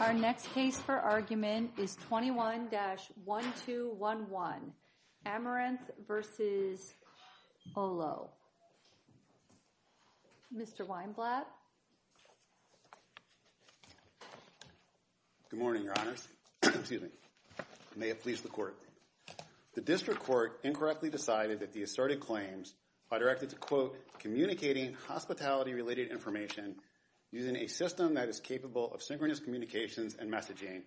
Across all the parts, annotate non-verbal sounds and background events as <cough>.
Our next case for argument is 21-1211, Ameranth v. Olo. Mr. Weinblatt? Good morning, Your Honors. <clears throat> Excuse me. May it please the Court. The District Court incorrectly decided that the asserted claims are directed to, quote, communicating hospitality-related information using a system that is capable of synchronous communications and messaging,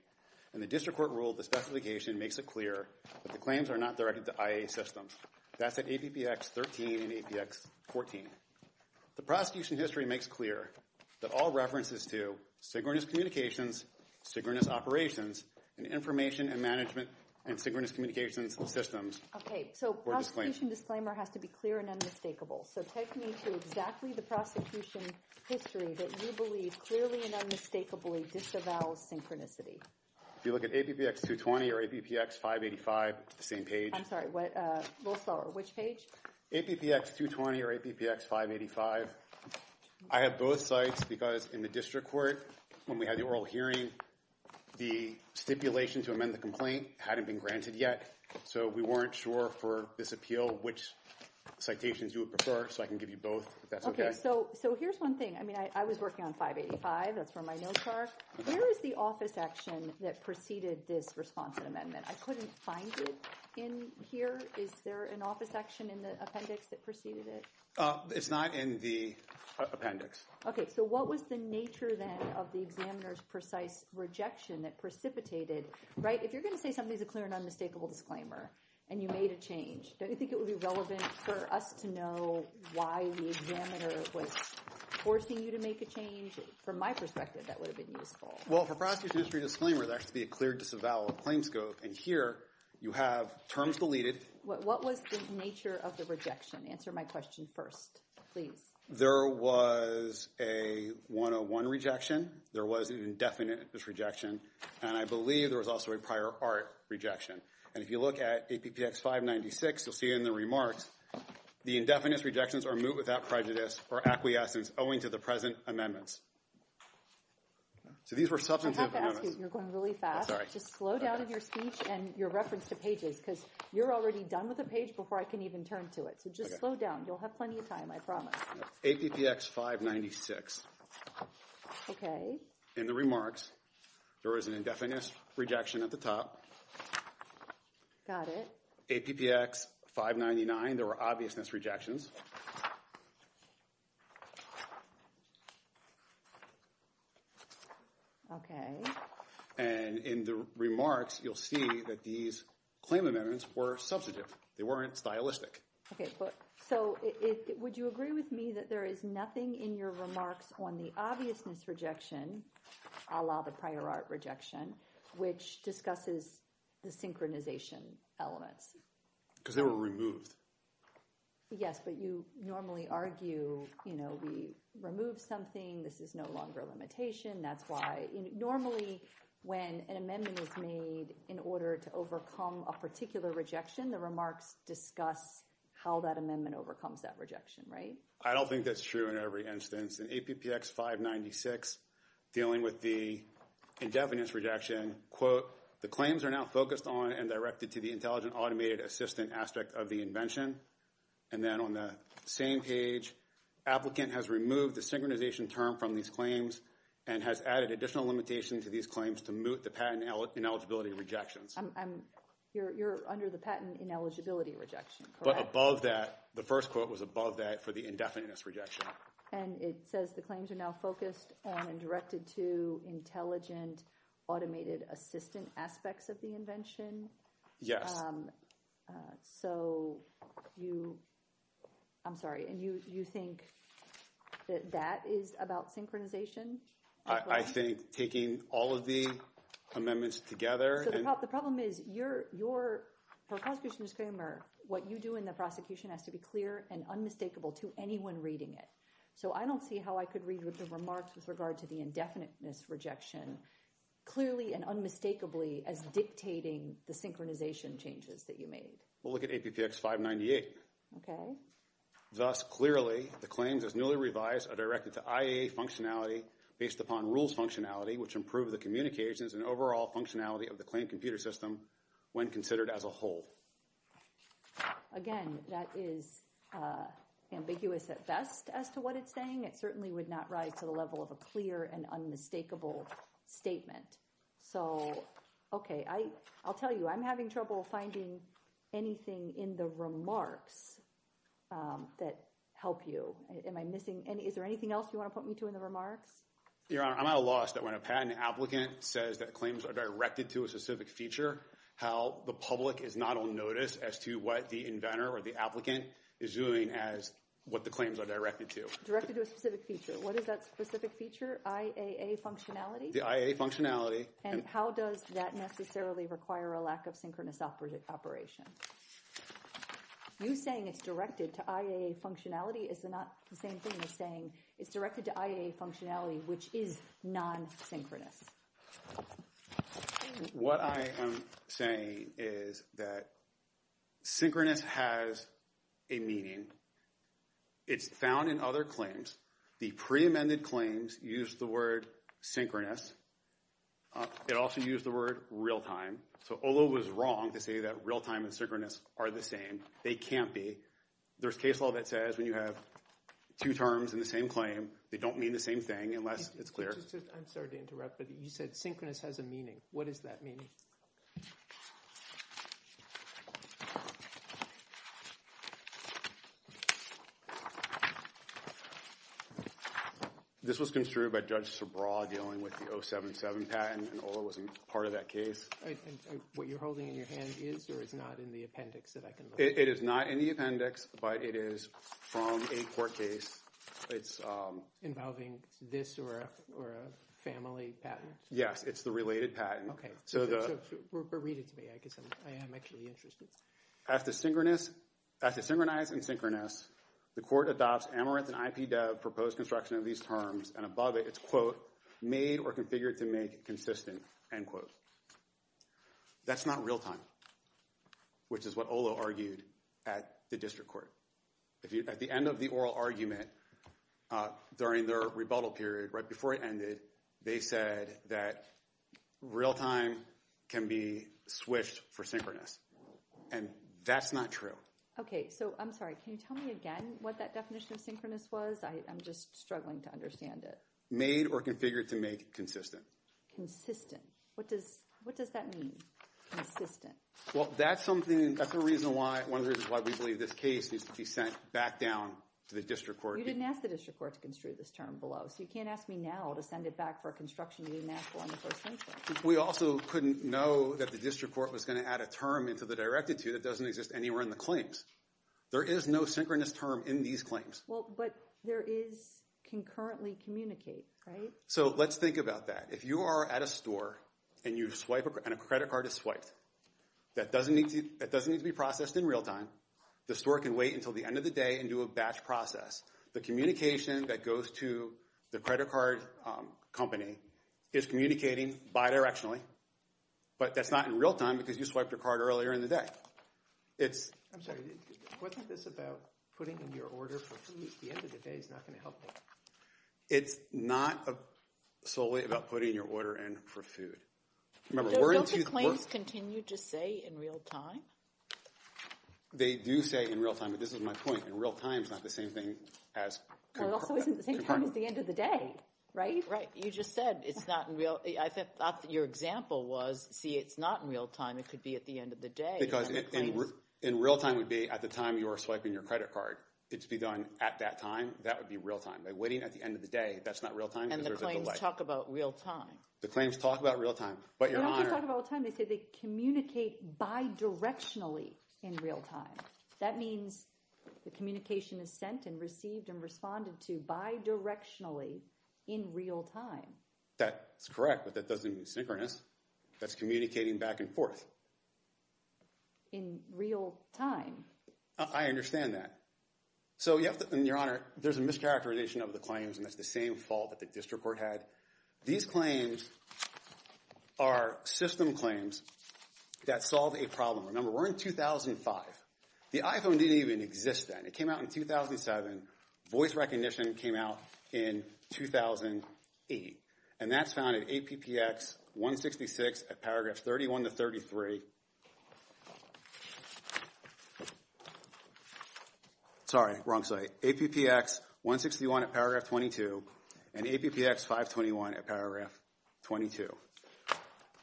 and the District Court ruled the specification makes it clear that the claims are not directed to IA systems. That's at APPX 13 and APPX 14. The prosecution history makes clear that all references to synchronous communications, synchronous operations, and information and management and synchronous communications systems were disclaimed. Okay, so prosecution disclaimer has to be clear and unmistakable. So take me to exactly the prosecution history that you believe clearly and unmistakably disavows synchronicity. If you look at APPX 220 or APPX 585, the same page. I'm sorry, a uh, little slower. Which page? APPX 220 or APPX 585. I have both sites because in the District Court, when we had the oral hearing, the stipulation to amend the complaint hadn't been granted yet, so we weren't sure for this appeal which citations you would prefer, so I can give you both, if that's okay. Okay, so here's one thing. I mean, I was working on 585. That's where my notes are. Where is the office action that preceded this response and amendment? I couldn't find it in here. Is there an office action in the appendix that preceded it? Uh, it's not in the appendix. Okay, so what was the nature then of the examiner's precise rejection that precipitated, right? If you're going to say something's a clear and unmistakable disclaimer and you made a change, don't you think it would be relevant for us to know why the examiner was forcing you to make a change? From my perspective, that would have been useful. Well, for prosecution history disclaimer, there has to be a clear disavowal of claim scope, and here you have terms deleted. What was the nature of the rejection? Answer my question first, please. There was a 101 rejection. There was an indefinite rejection, and I believe there was also a prior art rejection. And if you look at APPX 596, you'll see in the remarks, the indefinite rejections are moot without prejudice or acquiescence owing to the present amendments. So these were substantive amendments. I have to ask you, you're going really oh, fast. Sorry. Just slow down in your speech and your reference to pages, because you're already done with the page before I can even turn to it. So just slow down. You'll have plenty of time, I promise. APPX 596. Okay. In the remarks, there was an indefinite rejection at the top. Got it. APPX 599, there were obviousness rejections. And in the remarks, you'll see that these claim amendments were substantive. They weren't stylistic. Okay. But so would you agree with me that there is nothing in your remarks on the obviousness rejection, a la the prior art rejection, which discusses the synchronization elements? Because they were removed. Yes, but you normally argue, you know, we removed something. This is no longer a limitation. That's why normally when an amendment is made in order to overcome a particular rejection, the remarks discuss how that amendment overcomes that rejection, right? I don't think that's true in every instance. In APPX 596, dealing with the indefinite rejection, quote, the claims are now focused on and directed to the intelligent automated assistant aspect of the invention. And then on the same page, applicant has removed the synchronization term from these claims and has added additional limitation to these claims to moot the patent ineligibility rejections. You're under the patent ineligibility rejection, correct? But above that, the first quote was above that for the indefiniteness rejection. And it says the claims are now focused on and directed to intelligent automated assistant aspects of the invention? Yes. Um, uh, so you, I'm sorry, and you think that that is about synchronization? I think taking all of the amendments together. So the problem is your, prosecution disclaimer, what you do in the prosecution has to be clear and unmistakable to anyone reading it. So I don't see how I could read the remarks with regard to the indefiniteness rejection clearly and unmistakably as dictating the synchronization changes that you made. We'll look at APPX 598. Okay. Thus, clearly, the claims as newly revised are directed to IAA functionality based upon rules functionality, which improve the communications and overall functionality of the claim computer system when considered as a whole. Again, that is uh, ambiguous at best as to what it's saying. It certainly would not rise to the level of a clear and unmistakable statement. So, okay, I'll tell you, I'm having trouble finding anything in the remarks Um, that help you. Am I missing any? Is there anything else you want to put me to in the remarks? Your Honor, I'm at a loss that when a patent applicant says that claims are directed to a specific feature, how the public is not on notice as to what the inventor or the applicant is doing as what the claims are directed to. Directed to a specific feature. What is that specific feature? IAA functionality? The IAA functionality. And how does that necessarily require a lack of synchronous operation? You saying it's directed to IAA functionality is not the same thing as saying it's directed to IAA functionality, which is non-synchronous. What I am saying is that synchronous has a meaning. It's found in other claims. The pre-amended claims use the word synchronous. Uh, it also used the word real-time. So, Olo was wrong to say that real-time and synchronous are the same. They can't be. There's case law that says when you have two terms in the same claim, they don't mean the same thing unless it's clear. I'm sorry to interrupt, but you said synchronous has a meaning. What does that mean? This was construed by Judge Sabraw dealing with the 077 patent, and Olo wasn't part of that case. What you're holding in your hand is or is not in the appendix that I can look at? It is not in the appendix, but it is from a court case. It's um, involving this or a family patent? Yes, it's the related patent. Okay. So read it to me. I guess I am actually interested. As to synchronous after synchronize and synchronous, the court adopts Ameranth and IPDev proposed construction of these terms, and above it, it's, quote, made or configured to make consistent, end quote. That's not real-time, which is what Olo argued at the district court. At the end of the oral argument, uh, during their rebuttal period, right before it ended, they said that real-time can be switched for synchronous, and that's not true. Okay, so I'm sorry. Can you tell me again what that definition of synchronous was? I'm just struggling to understand it. Made or configured to make consistent. Consistent. What does that mean, consistent? Well, that's something, that's the reason why, one of the reasons why we believe this case needs to be sent back down to the district court. You didn't ask the district court to construe this term below, so you can't ask me now to send it back for a construction you didn't ask for in the first instance. We also couldn't know that the district court was going to add a term into the directed to that doesn't exist anywhere in the claims. There is no synchronous term in these claims. Well, but there is concurrently communicate, right? So let's think about that. If you are at a store and you swipe, and a credit card is swiped, that doesn't need to be processed in real-time. The store can wait until the end of the day and do a batch process. The communication that goes to the credit card um, company is communicating bidirectionally, but that's not in real-time because you swiped your card earlier in the day. It's I'm sorry, wasn't this about putting in your order for food? At the end of the day is not going to help me. It's not solely about putting your order in for food. Remember, don't the claims continue to say in real-time? They do say in real-time, but this is my point. In real-time is not the same thing as concurrent. Well, it also isn't the same time as the end of the day, right? Right. You just said it's not in real, I thought your example was, see, it's not in real-time. It could be at the end of the day. Because in real-time would be at the time you are swiping your credit card. It's to be done at that time. That would be real-time. By waiting at the end of the day, that's not real-time. And the claims talk about real-time. The claims talk about real-time. But, Your Honor. They don't just talk about real-time. They say they communicate bidirectionally in real-time. That means the communication is sent and received and responded to bidirectionally in real-time. That's correct, but that doesn't mean synchronous. That's communicating back and forth. In real-time. I understand that. So, you have to, and Your Honor, there's a mischaracterization of the claims, and that's the same fault that the district court had. These claims are system claims that solve a problem. Remember, we're in 2005. The iPhone didn't even exist then. It came out in 2007. Voice recognition came out in 2008. And that's found at APPX 166 at paragraphs 31 to 33. Sorry, wrong site. APPX 161 at paragraph 22 and APPX 521 at paragraph 22.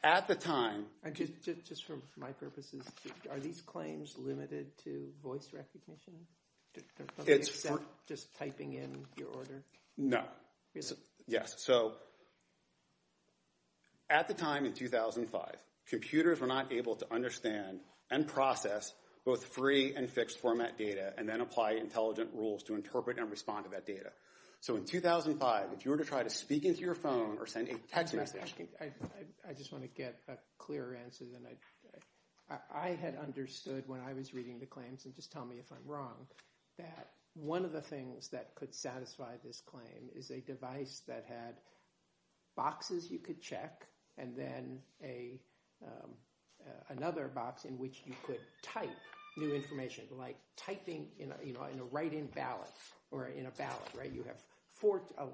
At the time, And just, for my purposes, are these claims limited to voice recognition? Do- do- don't they It's for- just typing in your order? no. Yes. So at the time in 2005, computers were not able to understand and process both free and fixed format data and then apply intelligent rules to interpret and respond to that data. So in 2005, if you were to try to speak into your phone or send a text message, I, just want to get a clearer answer than I, I, I had understood when I was reading the claims, and just tell me if I'm wrong, that one of the things that could satisfy this claim is a device that had boxes you could check and then a um, uh, another box in which you could type new information, like typing in a, you know in a write-in ballot or in a ballot, right? You have four uh,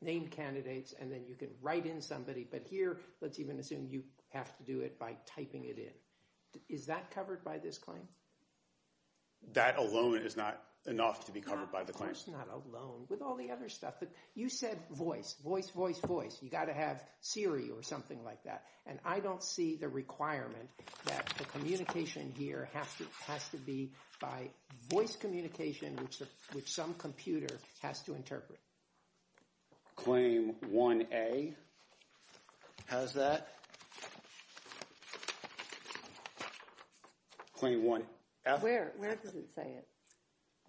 named candidates, and then you can write in somebody. But here, let's even assume you have to do it by typing it in. Is that covered by this claim? that alone is not enough to be covered by the claim. Of claim. course not alone. With all the other stuff, that you said voice, voice, voice, voice. You got to have Siri or something like that. And I don't see the requirement that the communication here has to has to be by voice communication, which which some computer has to interpret. Claim 1A has that. Claim 1F. Where, where does it say it?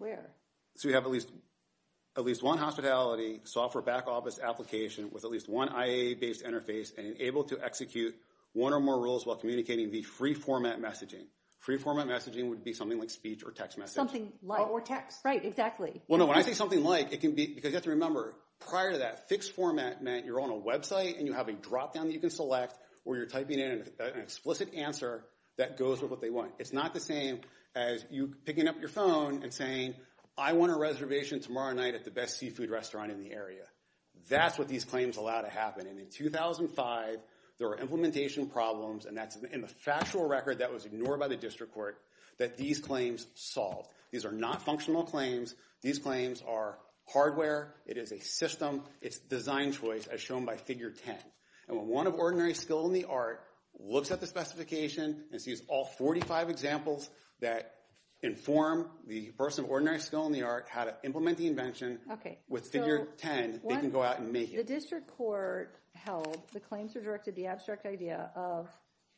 Where? So we have at least at least one hospitality software back office application with at least one IAA-based interface and able to execute one or more rules while communicating the free format messaging. Free format messaging would be something like speech or text message. Something like. Or, or text. Right, exactly. Well, no, when I say something like, it can be, because you have to remember, prior to that, fixed format meant you're on a website and you have a drop-down that you can select where you're typing in an, an explicit answer that goes with what they want. It's not the same as you picking up your phone and saying, I want a reservation tomorrow night at the best seafood restaurant in the area. That's what these claims allow to happen. And in 2005, there were implementation problems, and that's in the factual record that was ignored by the district court, that these claims solved. These are not functional claims. These claims are hardware. It is a system. It's design choice as shown by figure 10. And when one of ordinary skill in the art looks at the specification and sees all 45 examples that inform the person of ordinary skill in the art how to implement the invention Okay, with figure 10, they can go out and make it. The district court held the claims are directed the abstract idea of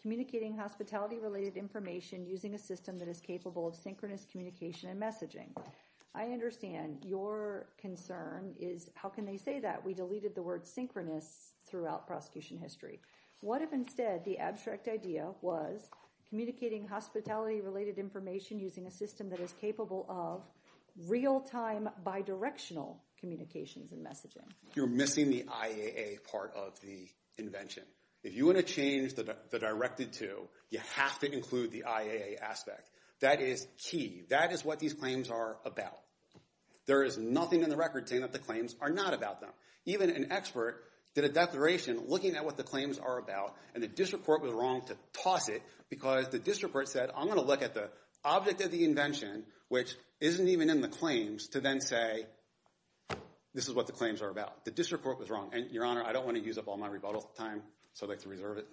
communicating hospitality-related information using a system that is capable of synchronous communication and messaging. I understand your concern is how can they say that? We deleted the word synchronous throughout prosecution history. What if instead the abstract idea was communicating hospitality-related information using a system that is capable of real-time bidirectional communications and messaging? You're missing the IAA part of the invention. If you want to change the, the directed to, you have to include the IAA aspect. That is key. That is what these claims are about. There is nothing in the record saying that the claims are not about them. Even an expert did a declaration looking at what the claims are about, and the district court was wrong to toss it because the district court said, I'm going to look at the object of the invention, which isn't even in the claims, to then say, this is what the claims are about. The district court was wrong. And, Your Honor, I don't want to use up all my rebuttal time, so I'd like to reserve it.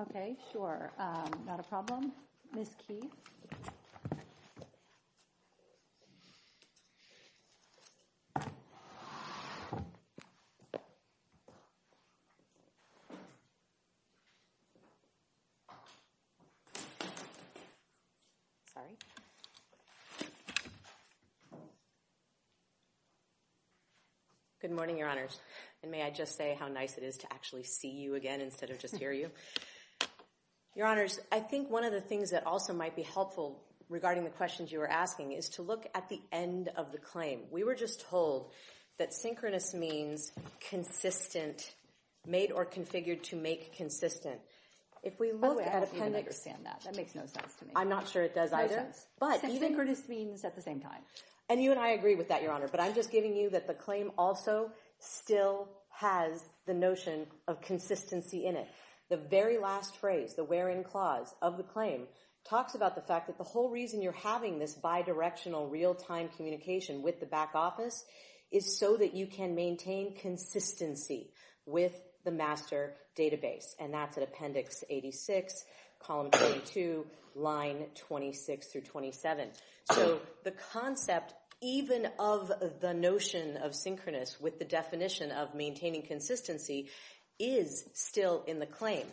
Okay, sure. Um, not a problem. Ms. Keefe? Sorry. Good morning, Your Honors. And may I just say how nice it is to actually see you again instead of just hear you. Your Honors, I think one of the things that also might be helpful regarding the questions you were asking is to look at the end of the claim. We were just told that synchronous means consistent, made or configured to make consistent. If we look I at don't even appendix, understand that. That makes no sense to me. I'm not sure it does either. But even synchronous means at the same time. And you and I agree with that, Your Honor, but I'm just giving you that the claim also still has the notion of consistency in it. The very last phrase, the wherein clause of the claim, talks about the fact that the whole reason you're having this bidirectional real-time communication with the back office is so that you can maintain consistency with the master database. And that's at Appendix 86, Column 22, Line 26 through 27. So the concept even of the notion of synchronous with the definition of maintaining consistency is still in the claim.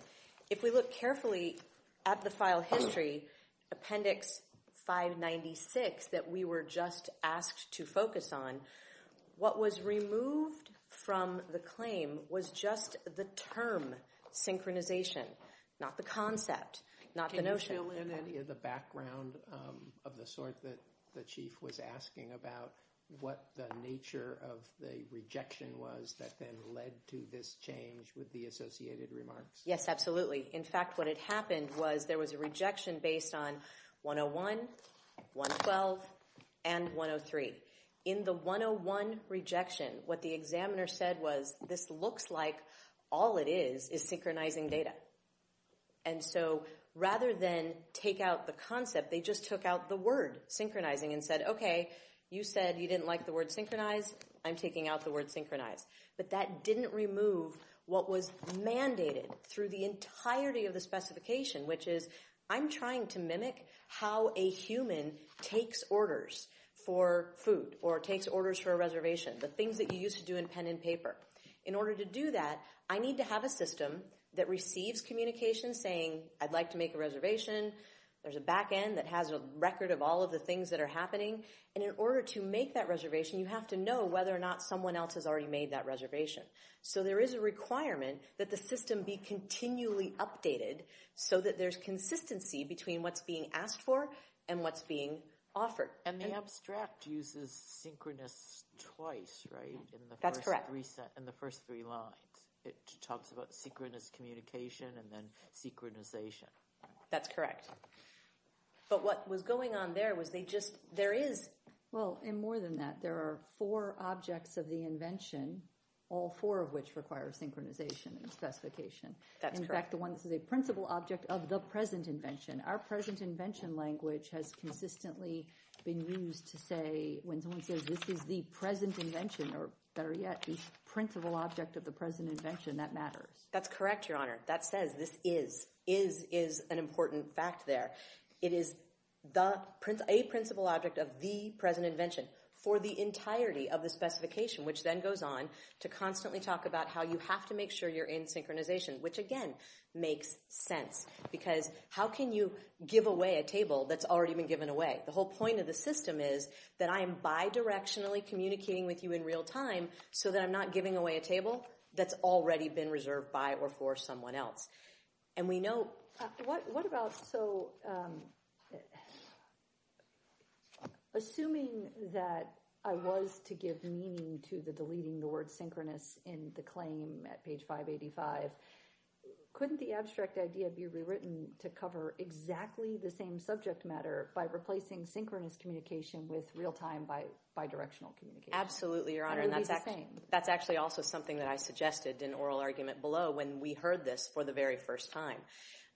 If we look carefully at the file history, Appendix 596 that we were just asked to focus on, what was removed from the claim was just the term synchronization, not the concept, not the notion. Can you fill in any of the background um, of the sort that the Chief was asking about what the nature of the rejection was that then led to this change with the associated remarks? Yes, absolutely. In fact, what had happened was there was a rejection based on 101, 112, and 103. In the 101 rejection, what the examiner said was, this looks like all it is is synchronizing data. And so rather than take out the concept, they just took out the word synchronizing and said, okay, you said you didn't like the word synchronize, I'm taking out the word synchronize. But that didn't remove what was mandated through the entirety of the specification, which is I'm trying to mimic how a human takes orders for food or takes orders for a reservation, the things that you used to do in pen and paper. In order to do that, I need to have a system that receives communication saying, I'd like to make a reservation. There's a back end that has a record of all of the things that are happening. And in order to make that reservation, you have to know whether or not someone else has already made that reservation. So there is a requirement that the system be continually updated so that there's consistency between what's being asked for and what's being offered. And the abstract uses synchronous twice, right? That's correct. In the first three lines. It talks about synchronous communication and then synchronization. That's correct. But what was going on there was they just, there is... Well, and more than that, there are four objects of the invention, all four of which require synchronization and specification. That's correct. In fact, the one that is a principal object of the present invention. Our present invention language has consistently been used to say, when someone says this is the present invention, or better yet, the principal object of the present invention, that matters. That's correct, Your Honor. That says this is. Is is an important fact there. It is the a principal object of the present invention for the entirety of the specification, which then goes on to constantly talk about how you have to make sure you're in synchronization, which again, makes sense. Because how can you give away a table that's already been given away? The whole point of the system is that I am bidirectionally communicating with you in real time so that I'm not giving away a table that's already been reserved by or for someone else. And we know... Uh, what about, so... Um, Assuming that I was to give meaning to the deleting the word synchronous in the claim at page 585, couldn't the abstract idea be rewritten to cover exactly the same subject matter by replacing synchronous communication with real-time bidirectional communication? Absolutely, Your Honor. And it would be the same. That's actually also something that I suggested in oral argument below when we heard this for the very first time.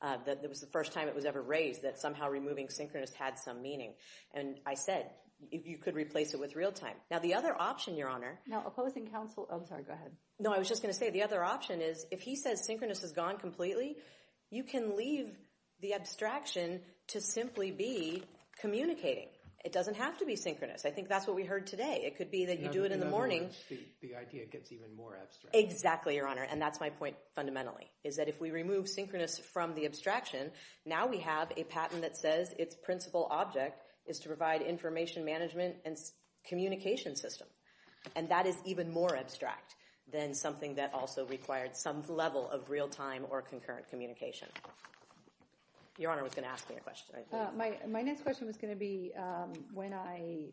Uh, that it was the first time it was ever raised that somehow removing synchronous had some meaning. And I said, if you could replace it with real-time. Now, the other option, Your Honor... Now, opposing counsel... I'm sorry, go ahead. No, I was just going to say, the other option is, if he says synchronous is gone completely, you can leave the abstraction to simply be communicating. It doesn't have to be synchronous. I think that's what we heard today. It could be that you do it in the morning... In other words, the idea gets even more abstract. Exactly, Your Honor. And that's my point fundamentally, is that if we remove synchronous from the abstraction, now we have a patent that says its principal object is to provide information management and communication system. And that is even more abstract than something that also required some level of real-time or concurrent communication. Your Honor was going to ask me a question. Uh, my next question was going to be, um, when I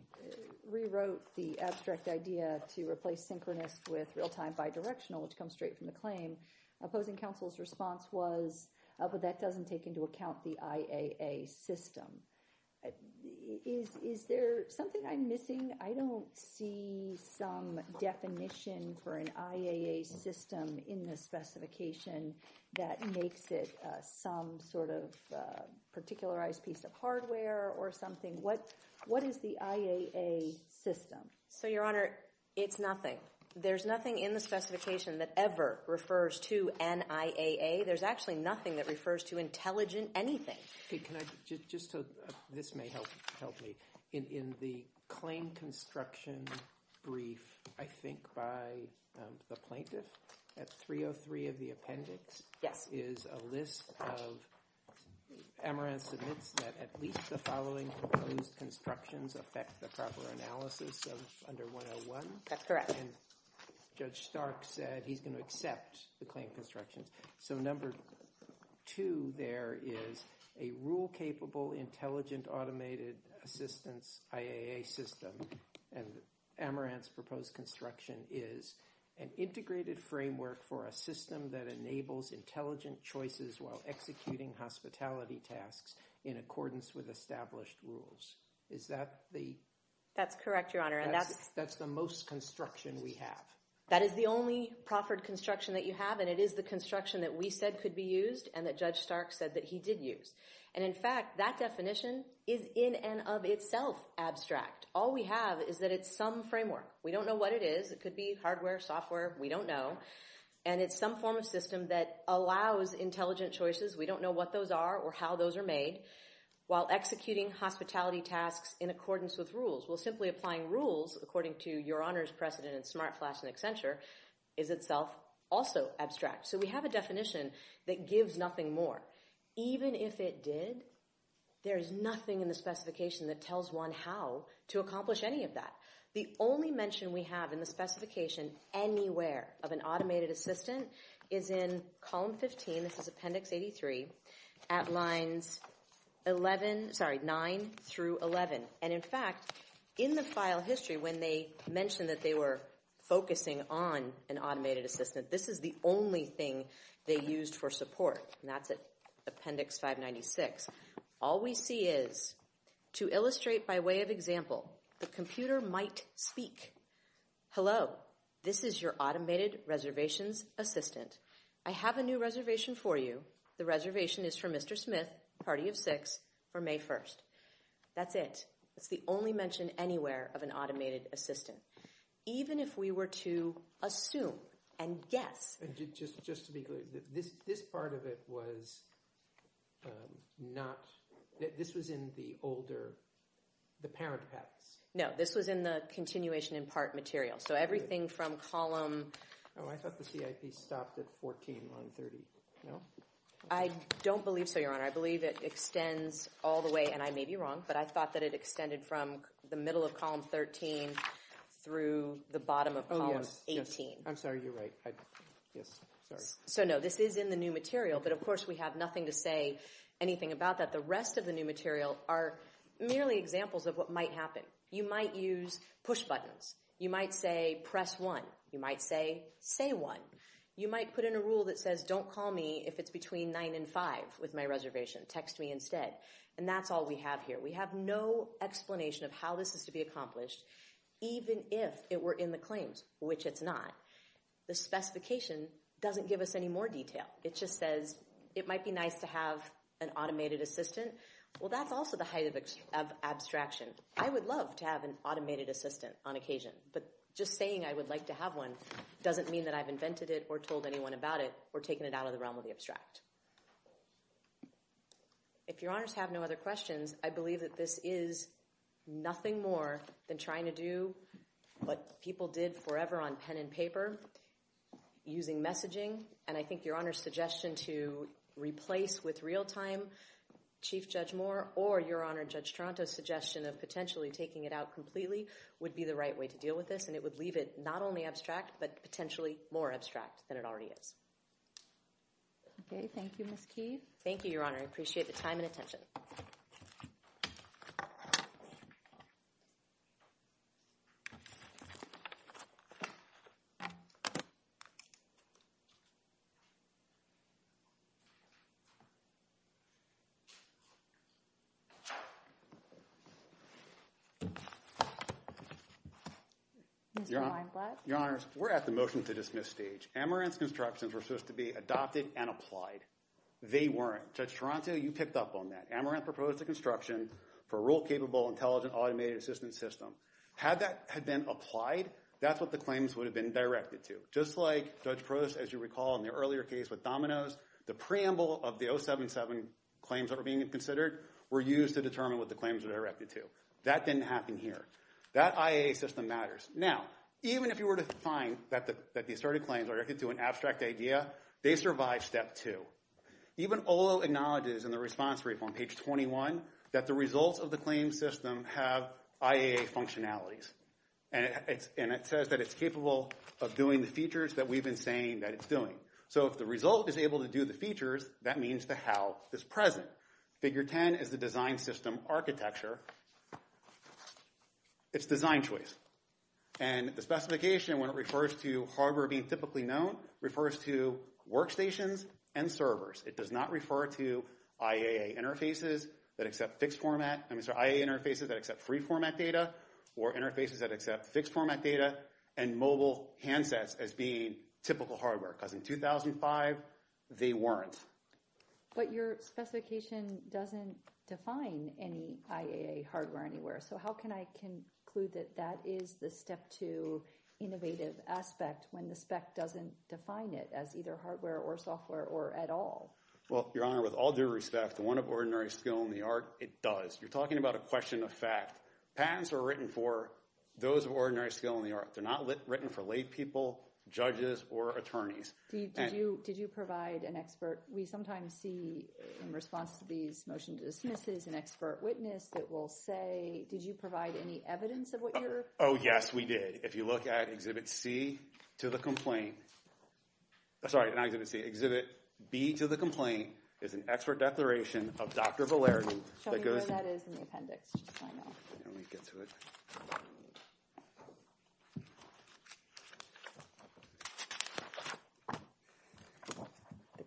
rewrote the abstract idea to replace synchronous with real-time bidirectional, which comes straight from the claim, opposing counsel's response was, oh, but that doesn't take into account the IAA system. Is, is there something I'm missing? I don't see some definition for an IAA system in the specification that makes it uh, some sort of uh, particularized piece of hardware or something. What, what is the IAA system? So, Your Honor, it's nothing. There's nothing in the specification that ever refers to an IAA. There's actually nothing that refers to intelligent anything. Can I, just, just so uh, this may help, help me. In, in the claim construction brief, I think by um, the plaintiff at 303 of the appendix. Yes. Is a list of, Ameranth submits that at least the following proposed constructions affect the proper analysis of under 101. That's correct. Judge Stark said he's going to accept the claim constructions. So number two there is a rule-capable, intelligent, automated assistance IAA system. And Ameranth's proposed construction is an integrated framework for a system that enables intelligent choices while executing hospitality tasks in accordance with established rules. Is that the? That's correct, Your Honor. And that's, that's the most construction we have. That is the only proffered construction that you have. And it is the construction that we said could be used and that Judge Stark said that he did use. And in fact, that definition is in and of itself abstract. All we have is that it's some framework. We don't know what it is. It could be hardware, software. We don't know. And it's some form of system that allows intelligent choices. We don't know what those are or how those are made while executing hospitality tasks in accordance with rules. Well, simply applying rules according to Your Honor's precedent in Smartflash and Accenture is itself also abstract. So we have a definition that gives nothing more. Even if it did, there's nothing in the specification that tells one how to accomplish any of that. The only mention we have in the specification anywhere of an automated assistant is in column 15, this is appendix 83, at lines 11, sorry, 9 through 11. And in fact, in the file history, when they mentioned that they were focusing on an automated assistant, this is the only thing they used for support. And that's at appendix 596. All we see is, to illustrate by way of example, the computer might speak. Hello, this is your automated reservations assistant. I have a new reservation for you. The reservation is for Mr. Smith, party of six, for May 1st. That's it. It's the only mention anywhere of an automated assistant. Even if we were to assume and guess. And just to be clear, this part of it was um, not, this was in the older, the parent patents. No, this was in the continuation in part material. So everything from column. Oh, I thought the CIP stopped at 14 on 30. No? I don't believe so, Your Honor. I believe it extends all the way, and I may be wrong, but I thought that it extended from the middle of column 13 through the bottom of oh, column 18. I'm sorry, you're right. Yes, sorry. So no, this is in the new material, but of course we have nothing to say anything about that. The rest of the new material are merely examples of what might happen. You might use push buttons. You might say press one. You might say say one. You might put in a rule that says don't call me if it's between nine and five with my reservation. Text me instead. And that's all we have here. We have no explanation of how this is to be accomplished, even if it were in the claims, which it's not. The specification doesn't give us any more detail. It just says it might be nice to have an automated assistant. Well, that's also the height of abstraction. I would love to have an automated assistant on occasion, but just saying I would like to have one doesn't mean that I've invented it or told anyone about it or taken it out of the realm of the abstract. If Your Honors have no other questions, I believe that this is nothing more than trying to do what people did forever on pen and paper using messaging. And I think Your Honor's suggestion to replace with real-time Chief Judge Moore or Your Honor Judge Taranto's suggestion of potentially taking it out completely would be the right way to deal with this, and it would leave it not only abstract but potentially more abstract than it already is. Okay, thank you, Ms. Keefe. Thank you, Your Honor. I appreciate the time and attention. Mr. Your Your Honors, we're at the motion to dismiss stage. Ameranth's constructions were supposed to be adopted and applied. They weren't. Judge Taranto, you picked up on that. Amaranth proposed a construction for a rule-capable, intelligent, automated assistance system. Had that had been applied, that's what the claims would have been directed to. Just like Judge Prost, as you recall in the earlier case with Domino's, the preamble of the 077 claims that were being considered were used to determine what the claims were directed to. That didn't happen here. That IAA system matters. Now, even if you were to find that the asserted claims are directed to an abstract idea, they survive step two. Even OLO acknowledges in the response brief on page 21 that the results of the claim system have IAA functionalities. And it says that it's capable of doing the features that we've been saying that it's doing. So if the result is able to do the features, that means the how is present. Figure 10 is the design system architecture. It's design choice. And the specification, when it refers to hardware being typically known, refers to workstations and servers. It does not refer to IAA interfaces that accept fixed format, I mean, sorry, IAA interfaces that accept free format data, or interfaces that accept fixed format data, and mobile handsets as being typical hardware. Because in 2005, they weren't. But your specification doesn't define any IAA hardware anywhere. So how can I conclude that that is the step two innovative aspect when the spec doesn't define it as either hardware or software or at all? Well, Your Honor, with all due respect, the one of ordinary skill in the art, it does. You're talking about a question of fact. Patents are written for those of ordinary skill in the art. They're not written for lay people, judges, or attorneys. Did you provide an expert? We sometimes see, in response to these motion to dismisses, an expert witness that will say, did you provide any evidence of what oh, you're... Oh, yes, we did. If you look at Exhibit C to the complaint, uh, sorry, not Exhibit C, Exhibit B to the complaint is an expert declaration of Dr. Valerdi Show me where that is in the appendix, just so I know. Let me get to it.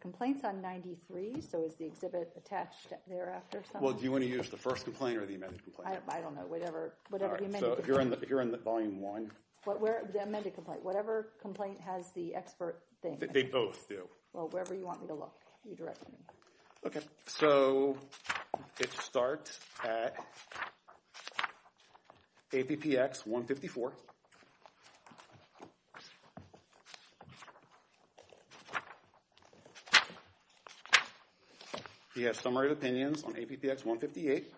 Complaint's on 93, so is the exhibit attached thereafter? Well, do you want to use the first complaint or the amended complaint? I don't know, whatever the amended so if you're complaint... in the volume one... The amended complaint, whatever complaint has the expert thing. They both do. Well, wherever you want me to look, you direct me. Okay, so it starts at APPX 154. He has summary of opinions on APPX 158.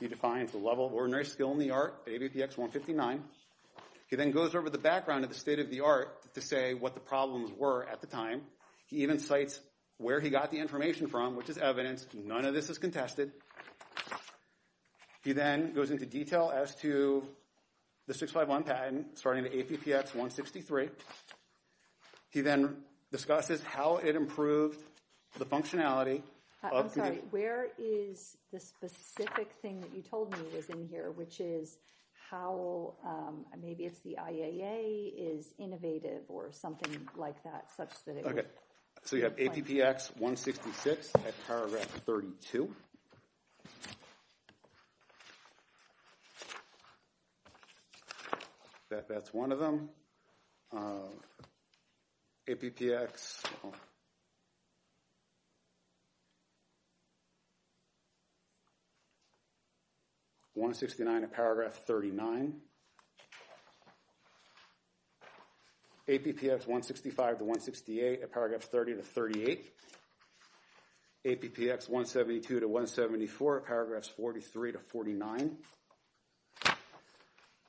He defines the level of ordinary skill in the art at APPX 159. He then goes over the background of the state of the art to say what the problems were at the time. He even cites where he got the information from, which is evidence. None of this is contested. He then goes into detail as to the 651 patent, starting at APPX 163. He then discusses how it improved the functionality. Uh, I'm sorry, where is the specific thing that you told me was in here, which is how um, maybe it's the IAA is innovative or something like that, such that it would... Okay, so you have APPX 166 at paragraph 32. That's one of them. Uh, APPX... Oh, 169 at paragraph 39. APPX 165 to 168 at paragraph 30 to 38. APPX 172 to 174 at paragraphs 43 to 49.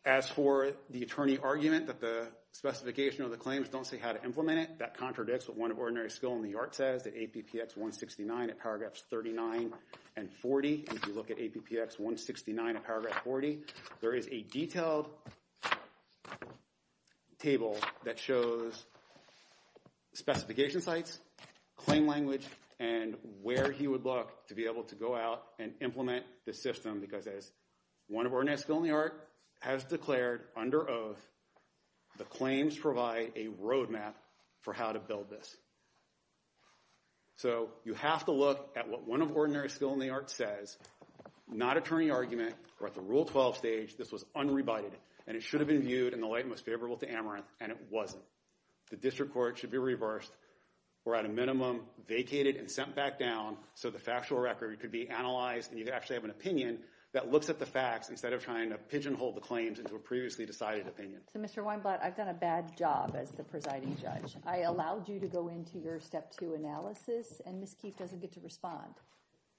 As for the attorney argument that the specification of the claims don't say how to implement it, that contradicts what one of ordinary skill in the art says at APPX 169 at paragraphs 39 and 40. If you look at APPX 169 at paragraph 40, there is a detailed table that shows specification sites, claim language, and where he would look to be able to go out and implement the system because as one of ordinary skill in the art has declared under oath, the claims provide a roadmap for how to build this. So you have to look at what one of ordinary skill in the art says, not attorney argument, We're at the Rule 12 stage, this was unrebutted. and it should have been viewed in the light most favorable to Ameranth, and it wasn't. The district court should be reversed, or at a minimum, vacated and sent back down so the factual record could be analyzed and you could actually have an opinion that looks at the facts instead of trying to pigeonhole the claims into a previously decided opinion. So, Mr. Weinblatt, I've done a bad job as the presiding judge. I allowed you to go into your step two analysis, and Ms. Keefe doesn't get to respond.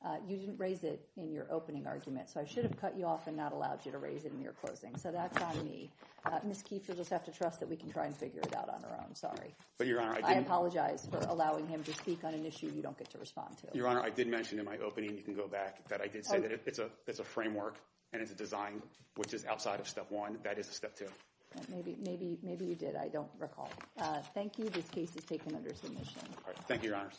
Uh, you didn't raise it in your opening argument, so I should have cut you off and not allowed you to raise it in your closing. So that's on me. Uh, Ms. Keefe, you'll just have to trust that we can try and figure it out on our own. Sorry. But, Your Honor, I I didn't... apologize for allowing him to speak on an issue you don't get to respond to. Your Honor, I did mention in my opening, you can go back, that I did say that it's a, it's a framework and it's a design, which is outside of step one. That is a step two. Maybe, maybe, maybe you did. I don't recall. Uh, thank you. This case is taken under submission. All right. Thank you, Your Honors.